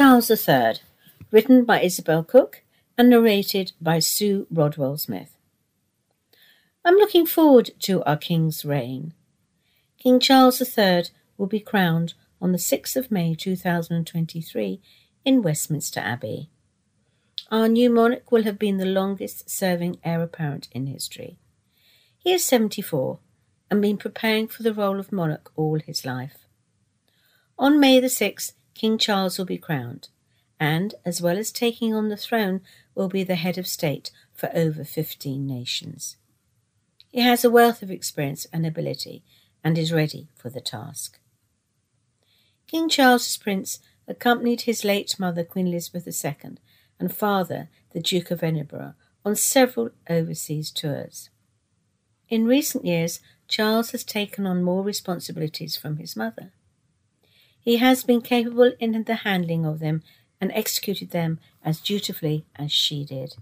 Charles III, written by Isabel Cooke and narrated by Sue Rodwell Smith. I'm looking forward to our King's reign. King Charles III will be crowned on the 6th of May 2023 in Westminster Abbey. Our new monarch will have been the longest serving heir apparent in history. He is 74 and been preparing for the role of monarch all his life. On May the 6th, King Charles will be crowned, and, as well as taking on the throne, will be the head of state for over 15 nations. He has a wealth of experience and ability and is ready for the task. King Charles's prince accompanied his late mother, Queen Elizabeth II, and father, the Duke of Edinburgh, on several overseas tours. In recent years, Charles has taken on more responsibilities from his mother. He has been capable in the handling of them and executed them as dutifully as she did.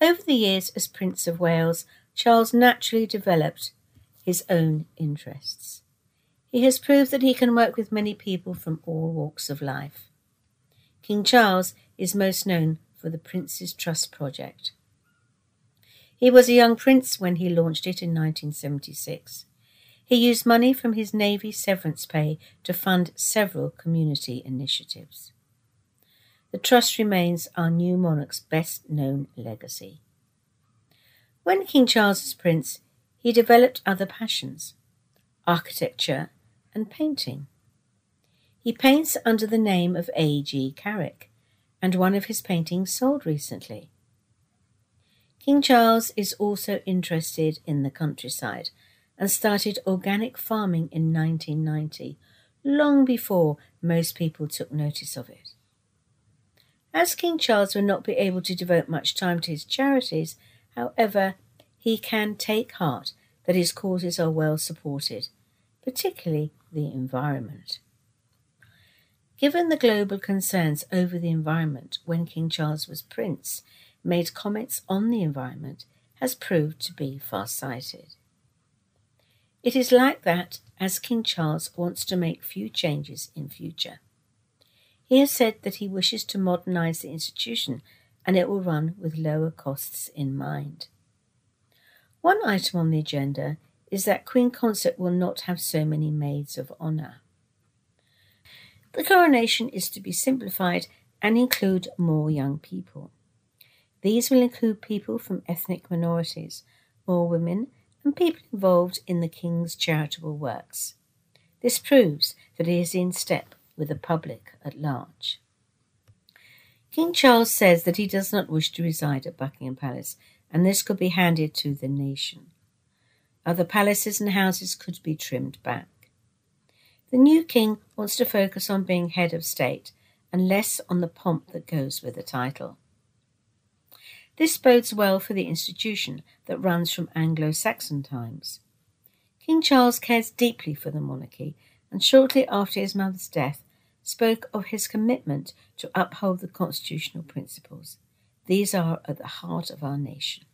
Over the years as Prince of Wales, Charles naturally developed his own interests. He has proved that he can work with many people from all walks of life. King Charles is most known for the Prince's Trust Project. He was a young prince when he launched it in 1976. He used money from his Navy severance pay to fund several community initiatives. The trust remains our new monarch's best known legacy. When King Charles was prince, he developed other passions architecture and painting. He paints under the name of A.G. Carrick, and one of his paintings sold recently. King Charles is also interested in the countryside and started organic farming in 1990, long before most people took notice of it. As King Charles will not be able to devote much time to his charities, however, he can take heart that his causes are well supported, particularly the environment. Given the global concerns over the environment when King Charles was prince, made comments on the environment has proved to be far-sighted. It is like that as King Charles wants to make few changes in future. He has said that he wishes to modernize the institution and it will run with lower costs in mind. One item on the agenda is that Queen Consort will not have so many maids of honour. The coronation is to be simplified and include more young people. These will include people from ethnic minorities, more women, and people involved in the King's charitable works. This proves that he is in step with the public at large. King Charles says that he does not wish to reside at Buckingham Palace, and this could be handed to the nation. Other palaces and houses could be trimmed back. The new king wants to focus on being head of state and less on the pomp that goes with the title. This bodes well for the institution that runs from Anglo Saxon times. King Charles cares deeply for the monarchy, and shortly after his mother's death, spoke of his commitment to uphold the constitutional principles. These are at the heart of our nation.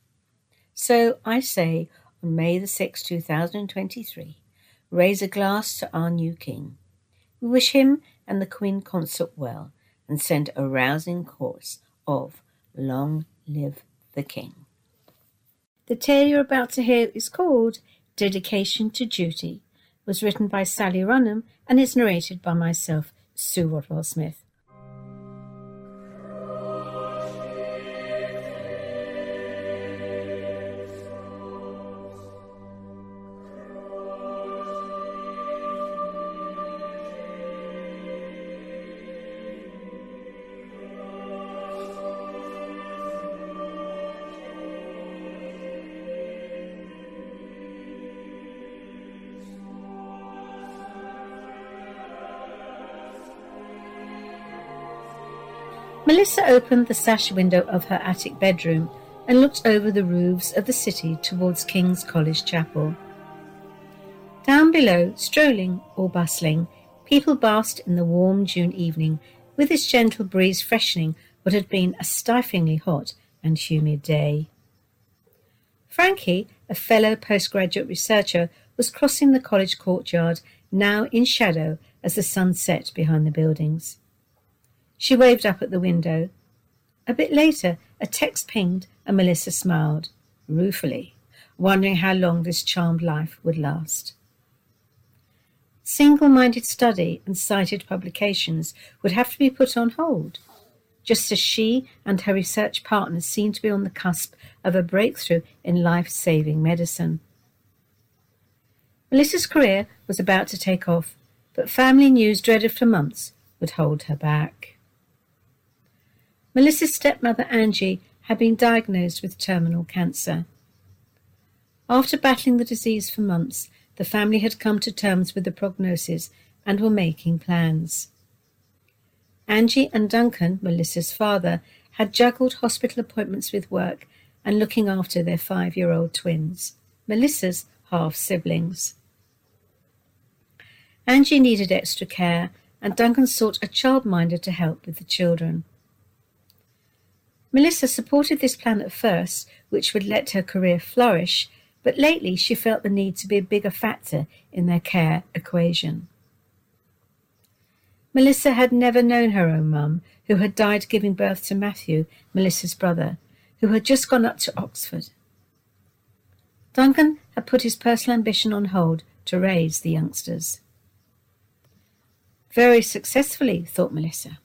So I say, on May the 6th, 2023, raise a glass to our new king. We wish him and the Queen Consort well and send a rousing course of long live the King. The tale you're about to hear is called Dedication to Duty, was written by Sally Runham and is narrated by myself, Sue Rodwell Smith. Melissa opened the sash window of her attic bedroom and looked over the roofs of the city towards King's College Chapel. Down below, strolling or bustling, people basked in the warm June evening, with its gentle breeze freshening what had been a stiflingly hot and humid day. Frankie, a fellow postgraduate researcher, was crossing the college courtyard, now in shadow as the sun set behind the buildings. She waved up at the window. A bit later, a text pinged and Melissa smiled, ruefully, wondering how long this charmed life would last. Single minded study and cited publications would have to be put on hold, just as she and her research partners seemed to be on the cusp of a breakthrough in life saving medicine. Melissa's career was about to take off, but family news dreaded for months would hold her back. Melissa's stepmother Angie had been diagnosed with terminal cancer. After battling the disease for months, the family had come to terms with the prognosis and were making plans. Angie and Duncan, Melissa's father, had juggled hospital appointments with work and looking after their five year old twins, Melissa's half siblings. Angie needed extra care, and Duncan sought a childminder to help with the children. Melissa supported this plan at first, which would let her career flourish, but lately she felt the need to be a bigger factor in their care equation. Melissa had never known her own mum, who had died giving birth to Matthew, Melissa's brother, who had just gone up to Oxford. Duncan had put his personal ambition on hold to raise the youngsters. Very successfully, thought Melissa.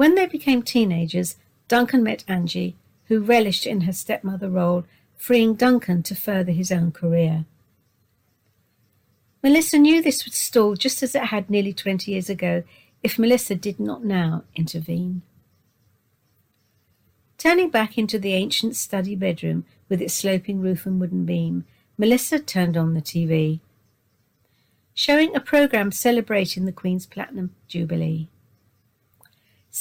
When they became teenagers, Duncan met Angie, who relished in her stepmother role, freeing Duncan to further his own career. Melissa knew this would stall just as it had nearly twenty years ago if Melissa did not now intervene. Turning back into the ancient study bedroom with its sloping roof and wooden beam, Melissa turned on the TV, showing a program celebrating the Queen's Platinum Jubilee.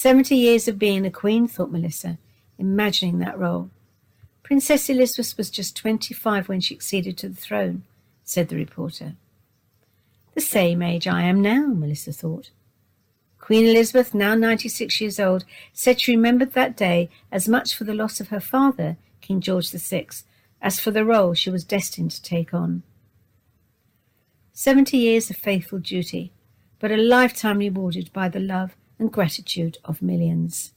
Seventy years of being a queen, thought Melissa, imagining that role. Princess Elizabeth was just twenty-five when she acceded to the throne, said the reporter. The same age I am now, Melissa thought. Queen Elizabeth, now ninety-six years old, said she remembered that day as much for the loss of her father, King George VI, as for the role she was destined to take on. Seventy years of faithful duty, but a lifetime rewarded by the love and gratitude of millions.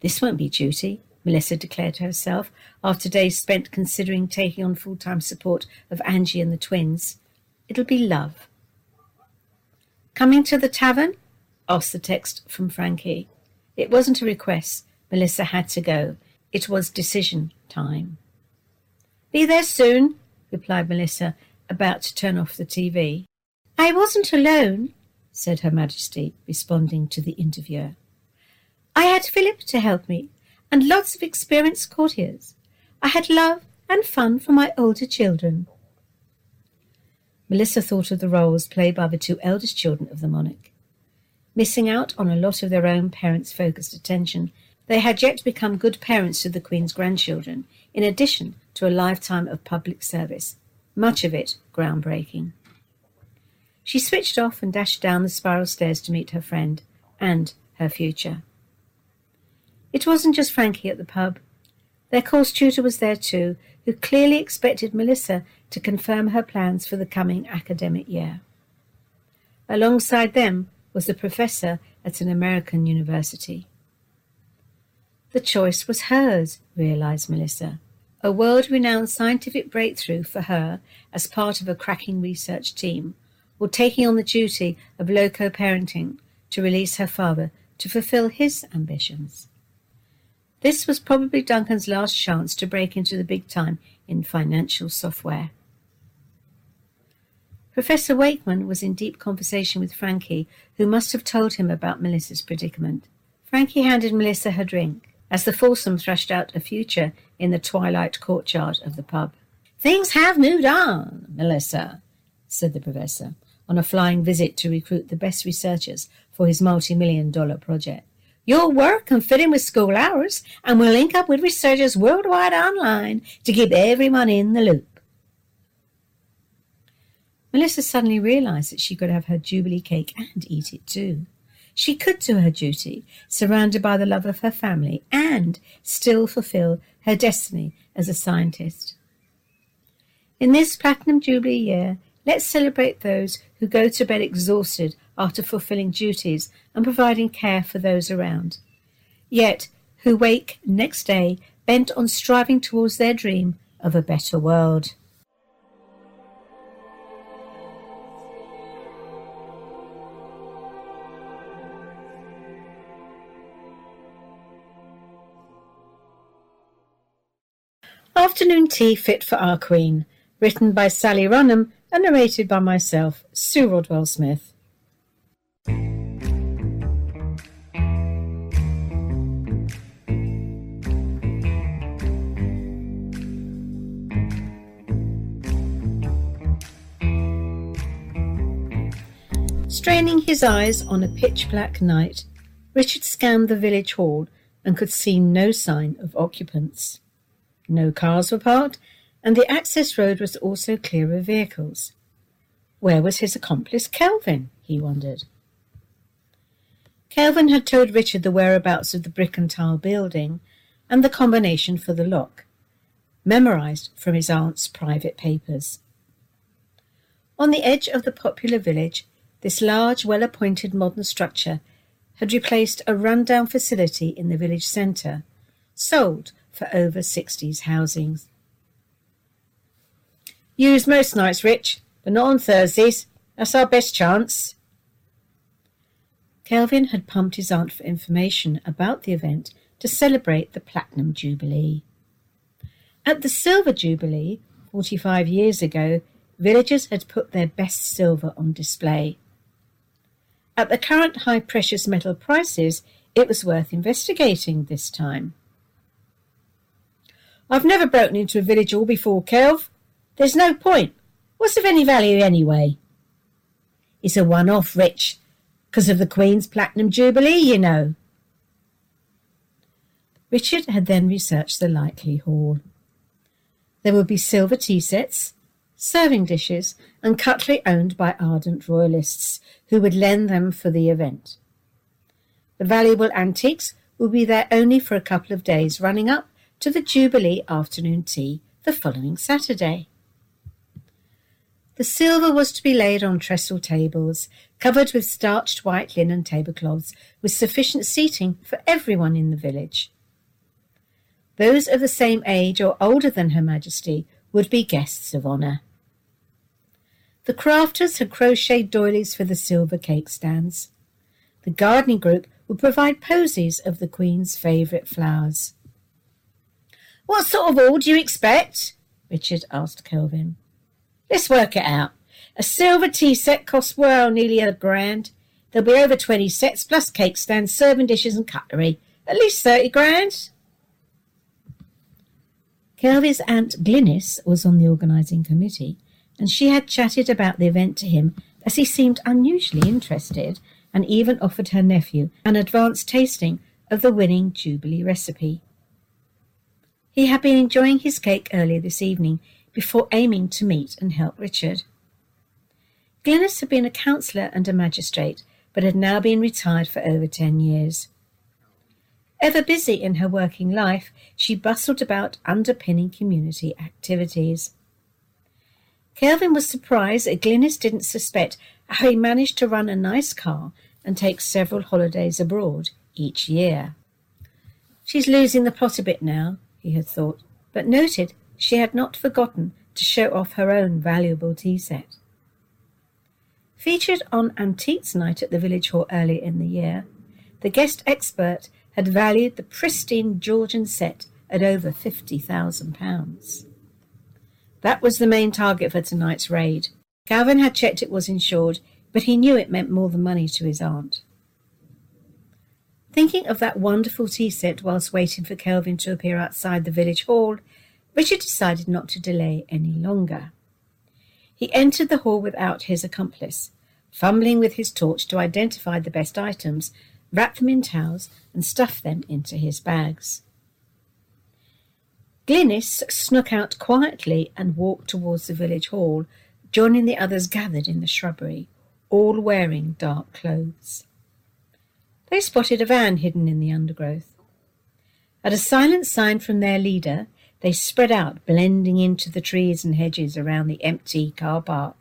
This won't be duty, Melissa declared to herself after days spent considering taking on full time support of Angie and the twins. It'll be love. Coming to the tavern? asked the text from Frankie. It wasn't a request. Melissa had to go. It was decision time. Be there soon, replied Melissa, about to turn off the TV. I wasn't alone, said Her Majesty, responding to the interviewer. I had Philip to help me, and lots of experienced courtiers. I had love and fun for my older children. Melissa thought of the roles played by the two eldest children of the monarch. Missing out on a lot of their own parents' focused attention, they had yet become good parents to the Queen's grandchildren, in addition to a lifetime of public service, much of it groundbreaking. She switched off and dashed down the spiral stairs to meet her friend and her future. It wasn't just Frankie at the pub. Their course tutor was there too, who clearly expected Melissa to confirm her plans for the coming academic year. Alongside them was the professor at an American university. The choice was hers, realized Melissa. A world renowned scientific breakthrough for her as part of a cracking research team or taking on the duty of loco parenting to release her father to fulfill his ambitions. This was probably Duncan's last chance to break into the big time in financial software. Professor Wakeman was in deep conversation with Frankie, who must have told him about Melissa's predicament. Frankie handed Melissa her drink as the foursome thrashed out a future in the twilight courtyard of the pub. Things have moved on, Melissa, said the professor on a flying visit to recruit the best researchers for his multi-million dollar project. Your work can fit in with school hours, and we'll link up with researchers worldwide online to keep everyone in the loop. Melissa suddenly realized that she could have her Jubilee cake and eat it too. She could do her duty, surrounded by the love of her family, and still fulfill her destiny as a scientist. In this Platinum Jubilee year, let's celebrate those who go to bed exhausted after fulfilling duties and providing care for those around, yet who wake next day bent on striving towards their dream of a better world. Afternoon Tea Fit for Our Queen, written by Sally Runham and narrated by myself, Sue Rodwell Smith. Straining his eyes on a pitch black night, Richard scanned the village hall and could see no sign of occupants. No cars were parked, and the access road was also clear of vehicles. Where was his accomplice Kelvin? he wondered. Kelvin had told Richard the whereabouts of the brick and tile building and the combination for the lock, memorized from his aunt's private papers. On the edge of the popular village, this large, well appointed modern structure had replaced a run-down facility in the village centre, sold for over 60s housings. Used most nights, Rich, but not on Thursdays. That's our best chance. Kelvin had pumped his aunt for information about the event to celebrate the Platinum Jubilee. At the Silver Jubilee, 45 years ago, villagers had put their best silver on display. At the current high precious metal prices, it was worth investigating this time. I've never broken into a village all before, Kelv. There's no point. What's of any value anyway? It's a one-off, Rich, because of the Queen's Platinum Jubilee, you know. Richard had then researched the likely haul. There would be silver tea sets, serving dishes, and cutlery owned by ardent royalists who would lend them for the event. The valuable antiques would be there only for a couple of days, running up to the Jubilee afternoon tea the following Saturday. The silver was to be laid on trestle tables, covered with starched white linen tablecloths, with sufficient seating for everyone in the village. Those of the same age or older than Her Majesty would be guests of honour. The crafters had crocheted doilies for the silver cake stands. The gardening group would provide posies of the Queen's favourite flowers. What sort of all do you expect? Richard asked Kelvin. Let's work it out. A silver tea set costs well nearly a grand. There'll be over twenty sets plus cake stands, serving dishes and cutlery. At least thirty grand. Kelvin's aunt Glynis was on the organising committee and she had chatted about the event to him as he seemed unusually interested and even offered her nephew an advanced tasting of the winning Jubilee recipe. He had been enjoying his cake earlier this evening before aiming to meet and help Richard. Glynis had been a counsellor and a magistrate, but had now been retired for over ten years. Ever busy in her working life, she bustled about underpinning community activities. Kelvin was surprised that Glynis didn't suspect how he managed to run a nice car and take several holidays abroad each year. She's losing the plot a bit now, he had thought, but noted she had not forgotten to show off her own valuable tea set. Featured on Antiques Night at the Village Hall earlier in the year, the guest expert had valued the pristine Georgian set at over £50,000. That was the main target for tonight's raid. Calvin had checked it was insured, but he knew it meant more than money to his aunt. Thinking of that wonderful tea set whilst waiting for Kelvin to appear outside the village hall, Richard decided not to delay any longer. He entered the hall without his accomplice, fumbling with his torch to identify the best items, wrap them in towels, and stuff them into his bags. Glynis snuck out quietly and walked towards the village hall, joining the others gathered in the shrubbery, all wearing dark clothes. They spotted a van hidden in the undergrowth. At a silent sign from their leader, They spread out, blending into the trees and hedges around the empty car park.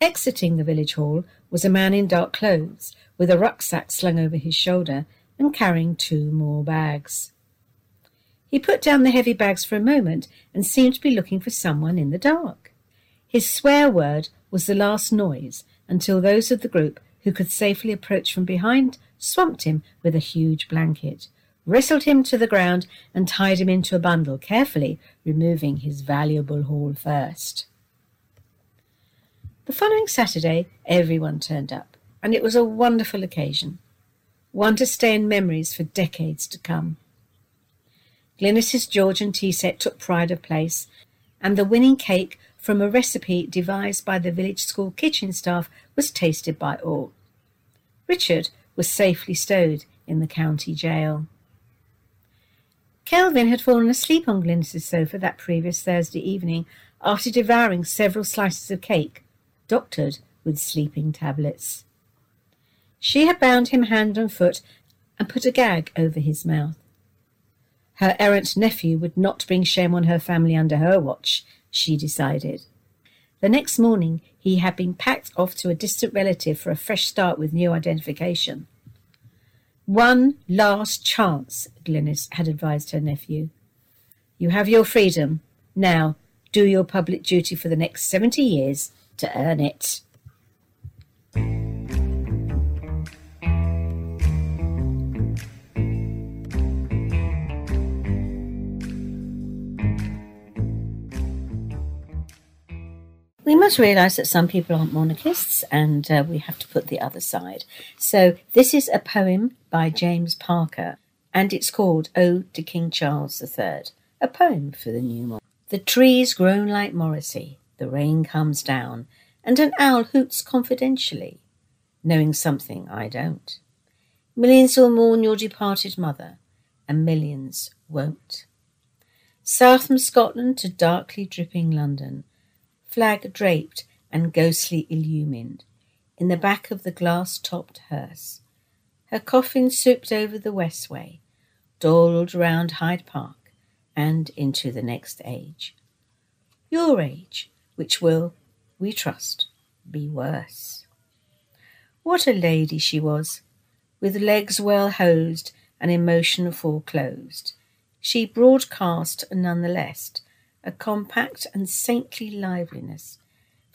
Exiting the village hall was a man in dark clothes, with a rucksack slung over his shoulder and carrying two more bags. He put down the heavy bags for a moment and seemed to be looking for someone in the dark. His swear word was the last noise until those of the group who could safely approach from behind swamped him with a huge blanket, wrestled him to the ground, and tied him into a bundle, carefully removing his valuable haul first. The following Saturday, everyone turned up, and it was a wonderful occasion, one to stay in memories for decades to come. Glynis's Georgian tea set took pride of place, and the winning cake from a recipe devised by the village school kitchen staff was tasted by all. Richard was safely stowed in the county jail. Kelvin had fallen asleep on Glynis's sofa that previous Thursday evening after devouring several slices of cake, doctored with sleeping tablets. She had bound him hand and foot and put a gag over his mouth. Her errant nephew would not bring shame on her family under her watch, she decided. The next morning he had been packed off to a distant relative for a fresh start with new identification. One last chance, Glynis had advised her nephew. You have your freedom. Now do your public duty for the next seventy years to earn it. We must realise that some people aren't monarchists and uh, we have to put the other side. So, this is a poem by James Parker and it's called Ode to King Charles III, a poem for the new monarch. The trees groan like Morrissey, the rain comes down, and an owl hoots confidentially, knowing something I don't. Millions will mourn your departed mother, and millions won't. South from Scotland to darkly dripping London, flag draped and ghostly illumined, in the back of the glass-topped hearse. Her coffin souped over the westway, doled round Hyde Park, and into the next age. Your age, which will, we trust, be worse. What a lady she was, with legs well hosed and emotion foreclosed. She broadcast none the less a compact and saintly liveliness,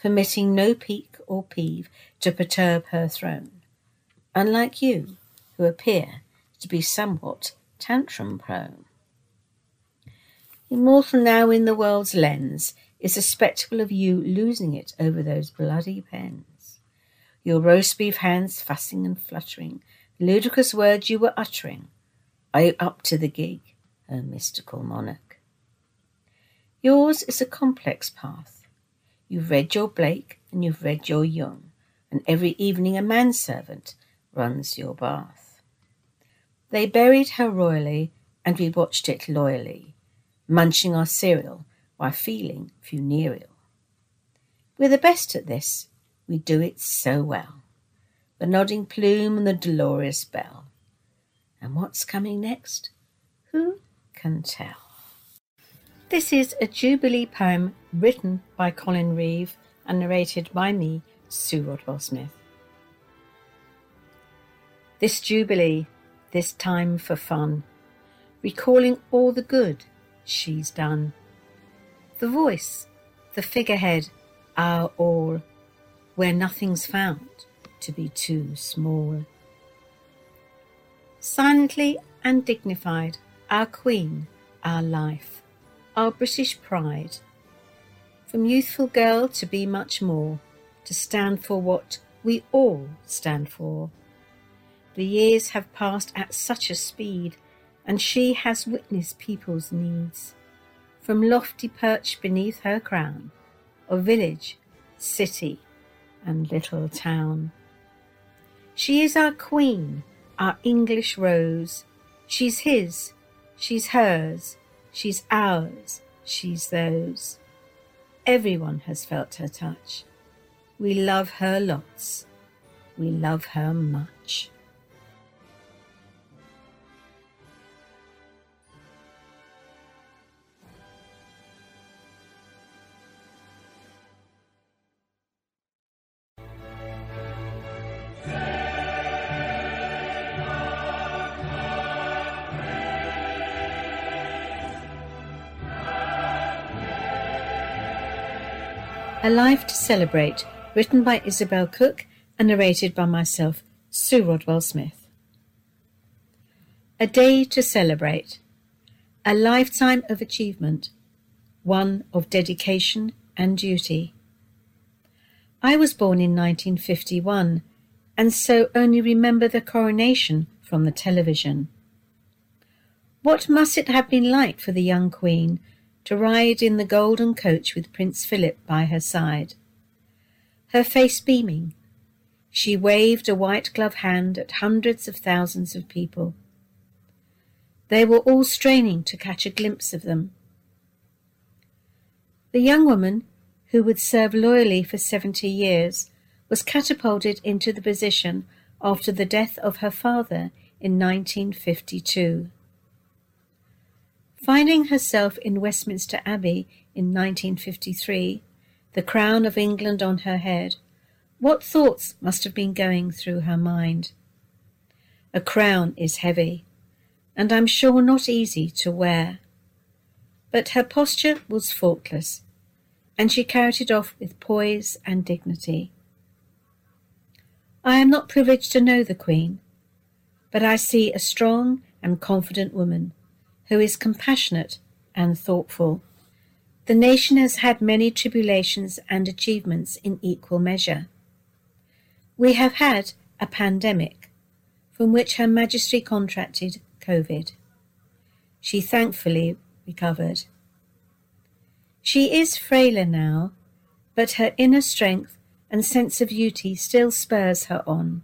permitting no pique or peeve to perturb her throne, unlike you, who appear to be somewhat tantrum prone. Immortal now in the world's lens is the spectacle of you losing it over those bloody pens. Your roast beef hands fussing and fluttering, ludicrous words you were uttering. Are you up to the gig, O mystical monarch? Yours is a complex path. You've read your Blake and you've read your Jung, and every evening a manservant runs your bath. They buried her royally, and we watched it loyally, munching our cereal while feeling funereal. We're the best at this, we do it so well. The nodding plume and the dolorous bell. And what's coming next? Who can tell? This is a Jubilee poem written by Colin Reeve and narrated by me, Sue Rodwell Smith. This Jubilee, this time for fun, recalling all the good she's done. The voice, the figurehead, our all, where nothing's found to be too small. Silently and dignified, our Queen, our life our British pride. From youthful girl to be much more, to stand for what we all stand for. The years have passed at such a speed, and she has witnessed people's needs. From lofty perch beneath her crown, of village, city, and little town. She is our queen, our English rose. She's his, she's hers, She's ours, she's those. Everyone has felt her touch. We love her lots. We love her much. A Life to Celebrate, written by Isabel Cooke and narrated by myself, Sue Rodwell Smith. A Day to Celebrate, a lifetime of achievement, one of dedication and duty. I was born in 1951 and so only remember the coronation from the television. What must it have been like for the young queen to ride in the golden coach with Prince Philip by her side? Her face beaming, she waved a white glove hand at hundreds of thousands of people. They were all straining to catch a glimpse of them. The young woman, who would serve loyally for seventy years, was catapulted into the position after the death of her father in 1952. Finding herself in Westminster Abbey in 1953, the crown of England on her head, what thoughts must have been going through her mind? A crown is heavy, and I'm sure not easy to wear. But her posture was faultless, and she carried it off with poise and dignity. I am not privileged to know the Queen, but I see a strong and confident woman who is compassionate and thoughtful. The nation has had many tribulations and achievements in equal measure. We have had a pandemic from which Her Majesty contracted COVID. She thankfully recovered. She is frailer now, but her inner strength and sense of duty still spurs her on.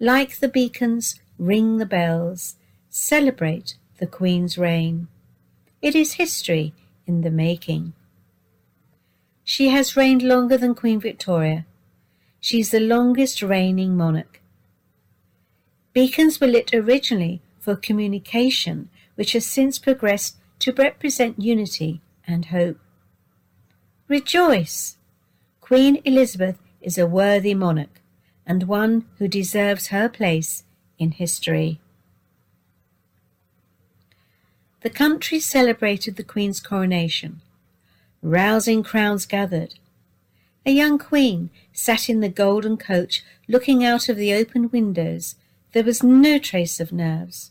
Like the beacons, ring the bells, celebrate the Queen's reign. It is history in the making. She has reigned longer than Queen Victoria. She's the longest reigning monarch. Beacons were lit originally for communication, which has since progressed to represent unity and hope. Rejoice! Queen Elizabeth is a worthy monarch and one who deserves her place in history. The country celebrated the Queen's coronation. Rousing crowds gathered. A young queen sat in the golden coach looking out of the open windows. There was no trace of nerves.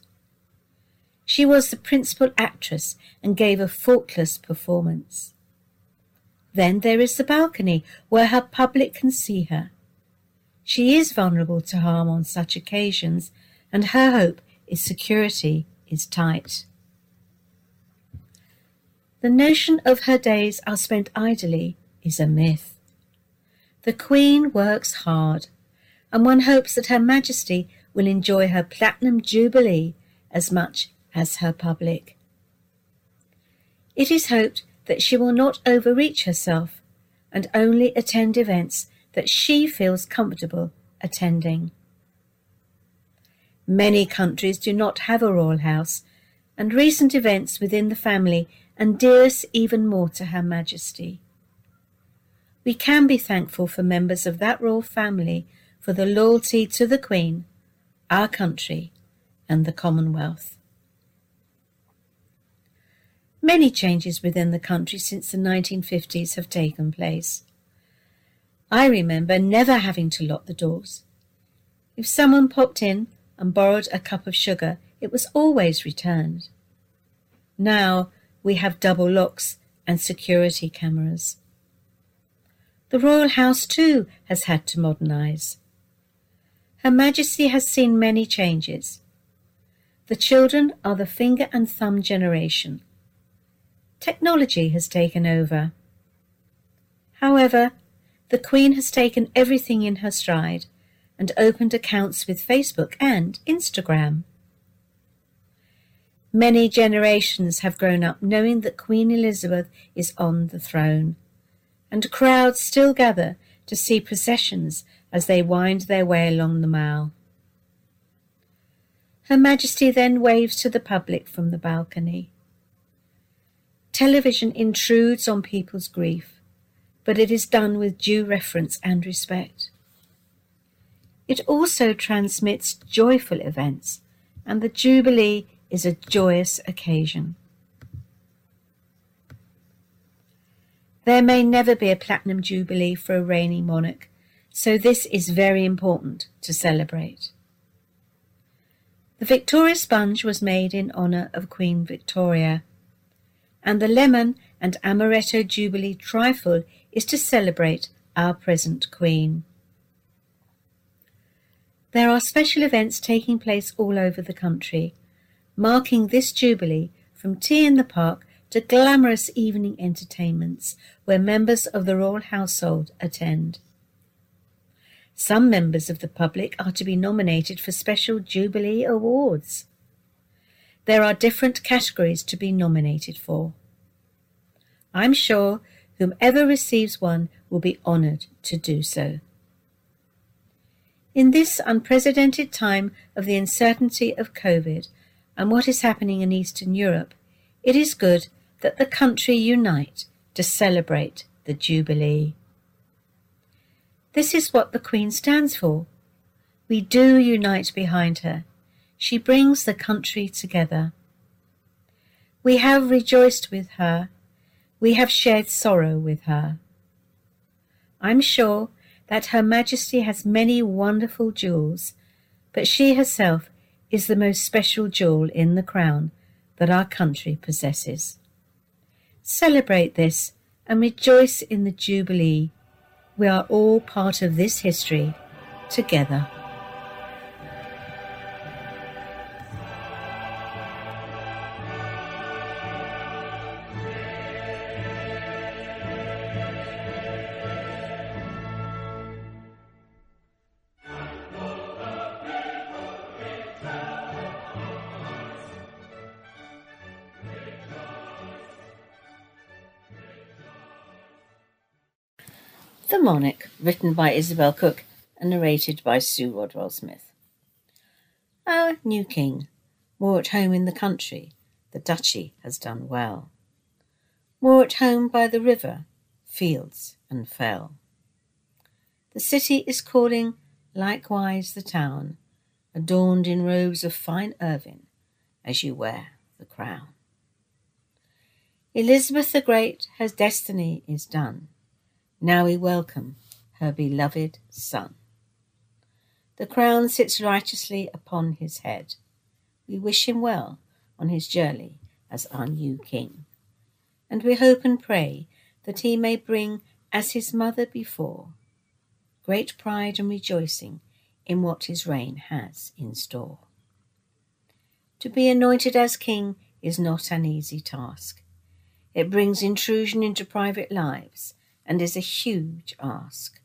She was the principal actress and gave a faultless performance. Then there is the balcony where her public can see her. She is vulnerable to harm on such occasions, and her hope is security is tight. The notion of her days are spent idly is a myth. The Queen works hard, and one hopes that Her Majesty will enjoy her Platinum Jubilee as much as her public. It is hoped that she will not overreach herself and only attend events that she feels comfortable attending. Many countries do not have a royal house, and recent events within the family endear dearest even more to Her Majesty. We can be thankful for members of that royal family for the loyalty to the Queen, our country, and the Commonwealth. Many changes within the country since the 1950s have taken place. I remember never having to lock the doors. If someone popped in and borrowed a cup of sugar, it was always returned. Now we have double locks and security cameras. The royal house, too, has had to modernise. Her Majesty has seen many changes. The children are the finger and thumb generation. Technology has taken over. However, the Queen has taken everything in her stride and opened accounts with Facebook and Instagram. Many generations have grown up knowing that Queen Elizabeth is on the throne, and crowds still gather to see processions as they wind their way along the Mall. Her Majesty then waves to the public from the balcony. Television intrudes on people's grief, but it is done with due reverence and respect. It also transmits joyful events, and the Jubilee is a joyous occasion. There may never be a platinum jubilee for a reigning monarch, so this is very important to celebrate. The Victoria sponge was made in honour of Queen Victoria, and the lemon and amaretto jubilee trifle is to celebrate our present Queen. There are special events taking place all over the country, marking this jubilee from tea in the park to glamorous evening entertainments where members of the royal household attend. Some members of the public are to be nominated for special Jubilee awards. There are different categories to be nominated for. I'm sure whomever receives one will be honoured to do so. In this unprecedented time of the uncertainty of COVID and what is happening in Eastern Europe, it is good that the country unite to celebrate the Jubilee. This is what the Queen stands for. We do unite behind her. She brings the country together. We have rejoiced with her. We have shared sorrow with her. I'm sure that Her Majesty has many wonderful jewels, but she herself is the most special jewel in the crown that our country possesses. Celebrate this and rejoice in the Jubilee. We are all part of this history together. The Monarch, written by Isabel Cooke and narrated by Sue Rodwell Smith. Our new king, more at home in the country, the duchy has done well. More at home by the river, fields and fell. The city is calling, likewise the town, adorned in robes of fine ermine, as you wear the crown. Elizabeth the Great, her destiny is done now we welcome her beloved Son. The crown sits righteously upon his head. We wish him well on his journey as our new King. And we hope and pray that he may bring, as his mother before, great pride and rejoicing in what his reign has in store. To be anointed as King is not an easy task. It brings intrusion into private lives and is a huge ask.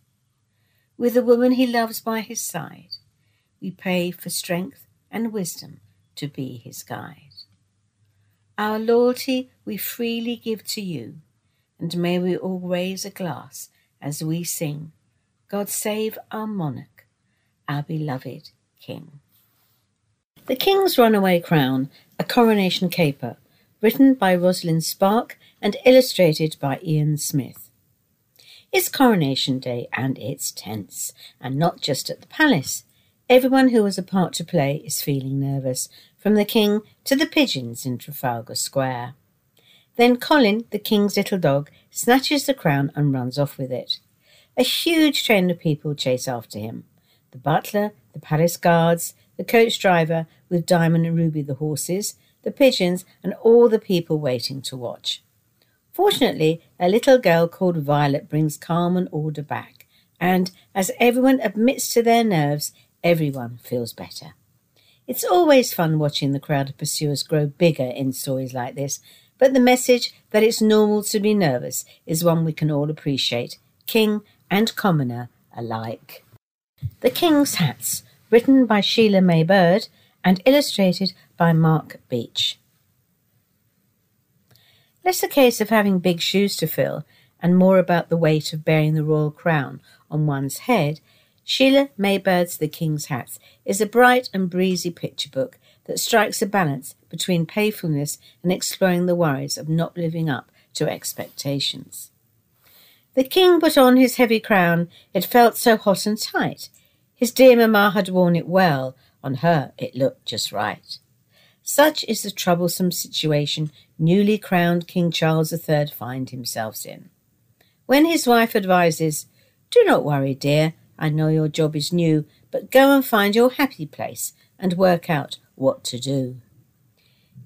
With the woman he loves by his side, we pray for strength and wisdom to be his guide. Our loyalty we freely give to you, and may we all raise a glass as we sing, God save our monarch, our beloved King. The King's Runaway Crown, a coronation caper, written by Rosalind Spark and illustrated by Ian Smith. It's coronation day and it's tense, and not just at the palace. Everyone who has a part to play is feeling nervous, from the king to the pigeons in Trafalgar Square. Then Colin, the king's little dog, snatches the crown and runs off with it. A huge train of people chase after him. The butler, the palace guards, the coach driver, with Diamond and Ruby the horses, the pigeons, and all the people waiting to watch. Fortunately, a little girl called Violet brings calm and order back, and as everyone admits to their nerves, everyone feels better. It's always fun watching the crowd of pursuers grow bigger in stories like this, but the message that it's normal to be nervous is one we can all appreciate, king and commoner alike. The King's Hats, written by Sheila May Bird and illustrated by Mark Beech. Less a case of having big shoes to fill and more about the weight of bearing the royal crown on one's head, Sheila May Bird's The King's Hats is a bright and breezy picture book that strikes a balance between playfulness and exploring the worries of not living up to expectations. The king put on his heavy crown, it felt so hot and tight. His dear mamma had worn it well, on her it looked just right. Such is the troublesome situation newly crowned King Charles III finds himself in. When his wife advises, Do not worry, dear, I know your job is new, but go and find your happy place and work out what to do.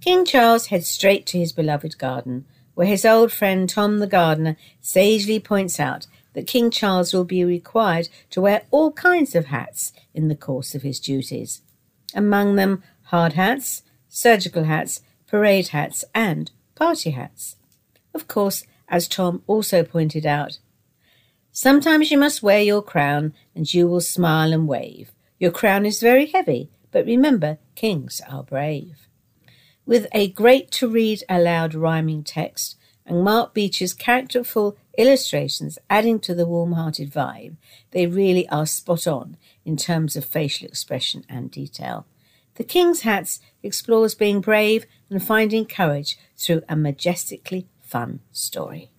King Charles heads straight to his beloved garden, where his old friend Tom the gardener sagely points out that King Charles will be required to wear all kinds of hats in the course of his duties, among them hard hats, surgical hats, parade hats, and party hats. Of course, as Tom also pointed out, sometimes you must wear your crown and you will smile and wave. Your crown is very heavy, but remember, kings are brave. With a great to read aloud rhyming text and Mark Beech's characterful illustrations adding to the warm hearted vibe, they really are spot on in terms of facial expression and detail. The King's Hats explores being brave and finding courage through a majestically fun story.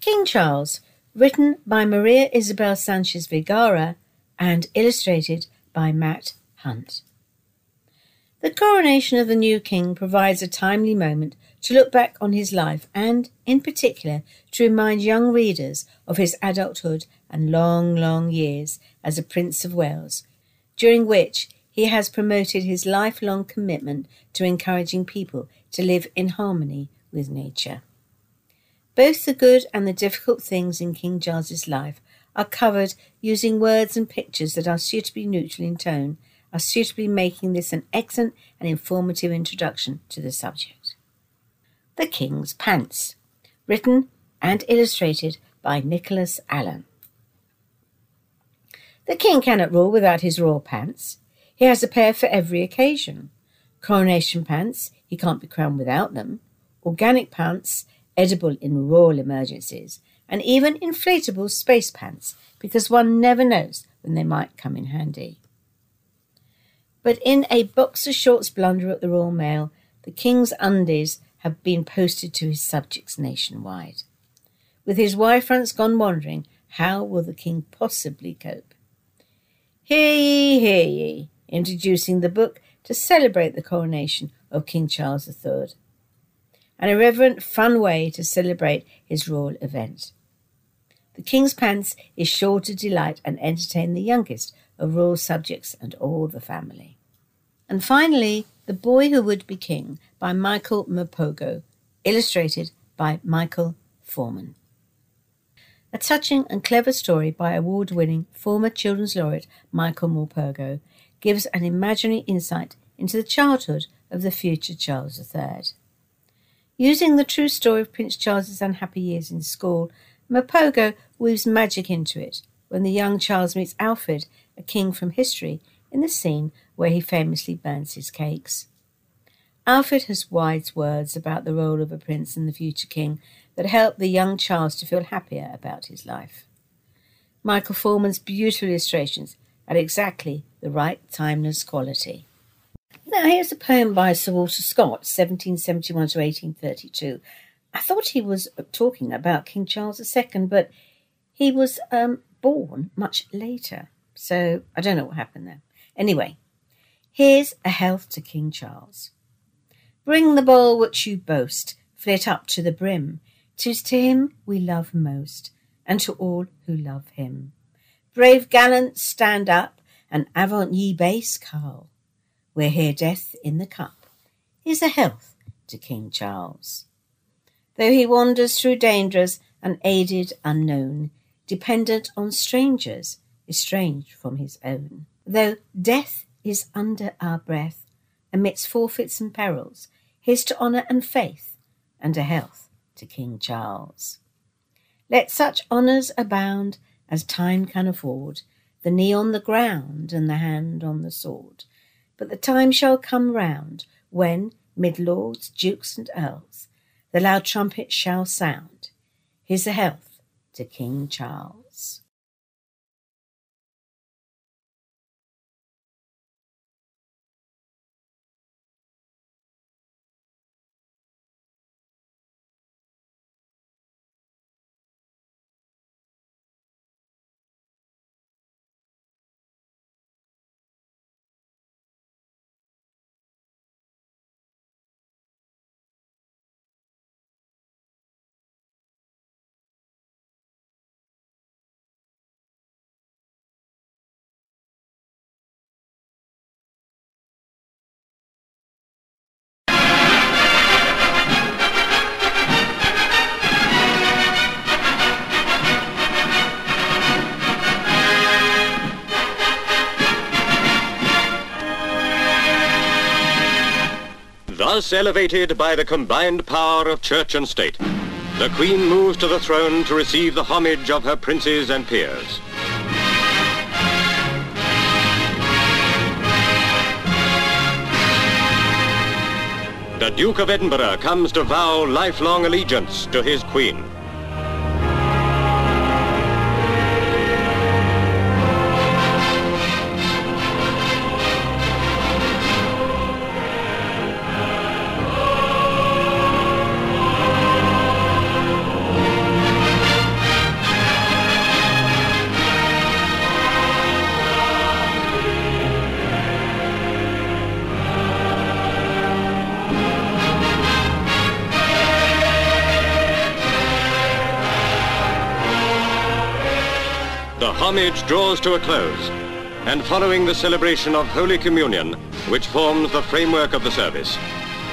King Charles, written by Maria Isabel Sanchez Vergara and illustrated by Matt Hunt. The coronation of the new king provides a timely moment to look back on his life and, in particular, to remind young readers of his adulthood and long, long years as a Prince of Wales, during which he has promoted his lifelong commitment to encouraging people to live in harmony with nature. Both the good and the difficult things in King Charles's life are covered using words and pictures that are suitably neutral in tone are suitably making this an excellent and informative introduction to the subject. The King's Pants, written and illustrated by Nicholas Allan. The king cannot rule without his royal pants. He has a pair for every occasion. Coronation pants, he can't be crowned without them. Organic pants, edible in royal emergencies. And even inflatable space pants, because one never knows when they might come in handy. But in a boxer shorts blunder at the Royal Mail, the King's undies have been posted to his subjects nationwide. With his wife once gone wandering, how will the King possibly cope? Hear ye, hear ye, introducing the book to celebrate the coronation of King Charles III. An irreverent, fun way to celebrate his royal event. The King's Pants is sure to delight and entertain the youngest of royal subjects and all the family. And finally, The Boy Who Would Be King by Michael Morpurgo, illustrated by Michael Foreman. A touching and clever story by award winning former children's laureate Michael Morpurgo gives an imaginary insight into the childhood of the future Charles III. Using the true story of Prince Charles's unhappy years in school, Morpurgo weaves magic into it when the young Charles meets Alfred a king from history, in the scene where he famously burns his cakes. Alfred has wise words about the role of a prince and the future king that help the young Charles to feel happier about his life. Michael Foreman's beautiful illustrations add exactly the right timeless quality. Now, here's a poem by Sir Walter Scott, 1771 to 1832. I thought he was talking about King Charles II, but he was um, born much later. So I don't know what happened there. Anyway, here's a health to King Charles. Bring the bowl which you boast, fill it up to the brim. Tis to him we love most, and to all who love him. Brave gallants, stand up, and avant ye base carl. We're here death in the cup. Here's a health to King Charles. Though he wanders through dangers, unaided, unknown, dependent on strangers, estranged from his own. Though death is under our breath, amidst forfeits and perils, here's to honour and faith, and a health to King Charles. Let such honours abound as time can afford, the knee on the ground and the hand on the sword. But the time shall come round when, mid lords, dukes, and earls, the loud trumpet shall sound. Here's a health to King Charles. Thus elevated by the combined power of church and state, the Queen moves to the throne to receive the homage of her princes and peers. The Duke of Edinburgh comes to vow lifelong allegiance to his Queen. Homage draws to a close, and following the celebration of Holy Communion, which forms the framework of the service,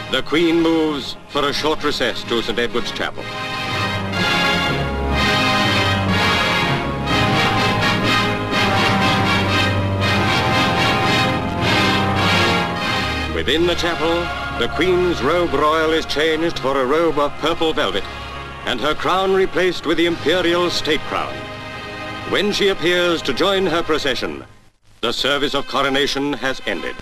the Queen moves for a short recess to St. Edward's Chapel. Within the chapel, the Queen's robe royal is changed for a robe of purple velvet, and her crown replaced with the imperial state crown. When she appears to join her procession, the service of coronation has ended.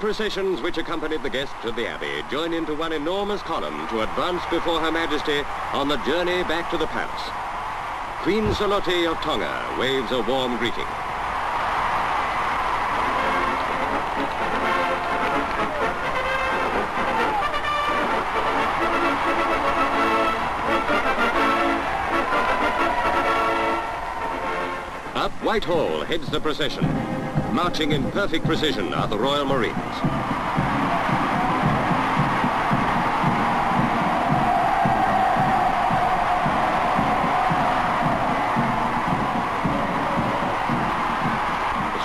Processions which accompanied the guests of the Abbey join into one enormous column to advance before Her Majesty on the journey back to the palace. Queen Salote of Tonga waves a warm greeting. Up Whitehall heads the procession. Marching in perfect precision are the Royal Marines.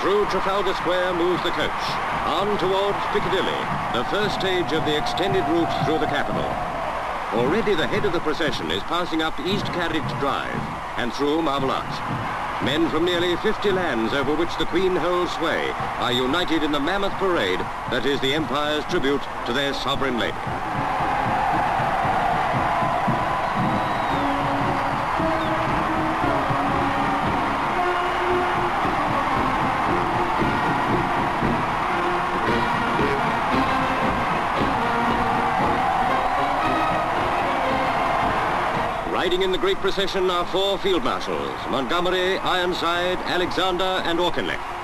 Through Trafalgar Square moves the coach, on towards Piccadilly, the first stage of the extended route through the capital. Already the head of the procession is passing up East Carriage Drive and through Marble Arch. Men from nearly 50 lands over which the Queen holds sway are united in the mammoth parade that is the Empire's tribute to their sovereign lady. Riding in the great procession are four field marshals, Montgomery, Ironside, Alexander, and Auchinleck.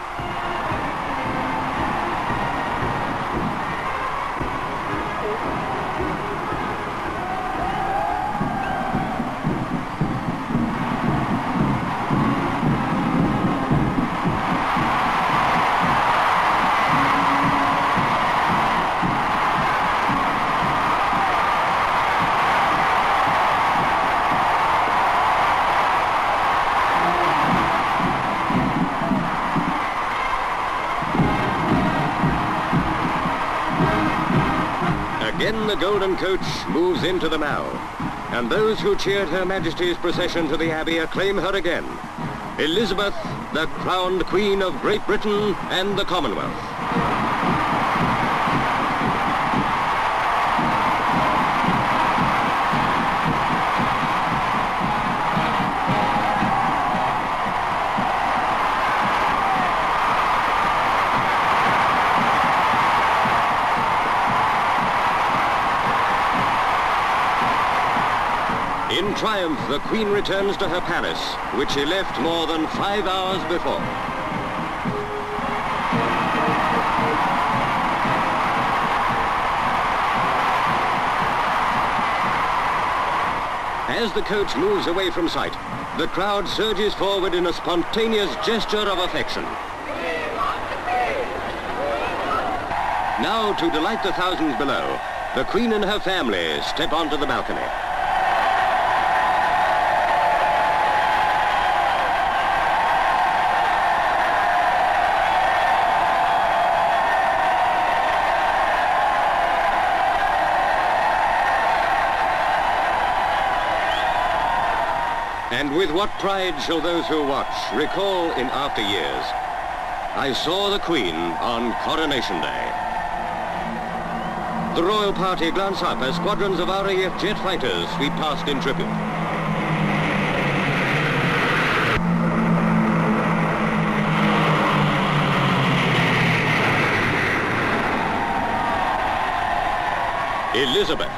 Coach moves into the Mall, and those who cheered Her Majesty's procession to the Abbey acclaim her again. Elizabeth, the crowned Queen of Great Britain and the Commonwealth. In triumph, the Queen returns to her palace, which she left more than five hours before. As the coach moves away from sight, the crowd surges forward in a spontaneous gesture of affection. Now, to delight the thousands below, the Queen and her family step onto the balcony. And with what pride shall those who watch recall in after years, I saw the Queen on Coronation Day. The royal party glance up as squadrons of RAF jet fighters sweep past in tribute. Elizabeth,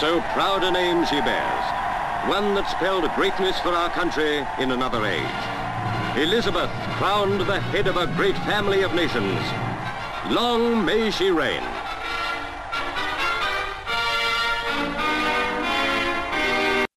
so proud a name she bears one that spelled greatness for our country in another age. Elizabeth crowned the head of a great family of nations. Long may she reign.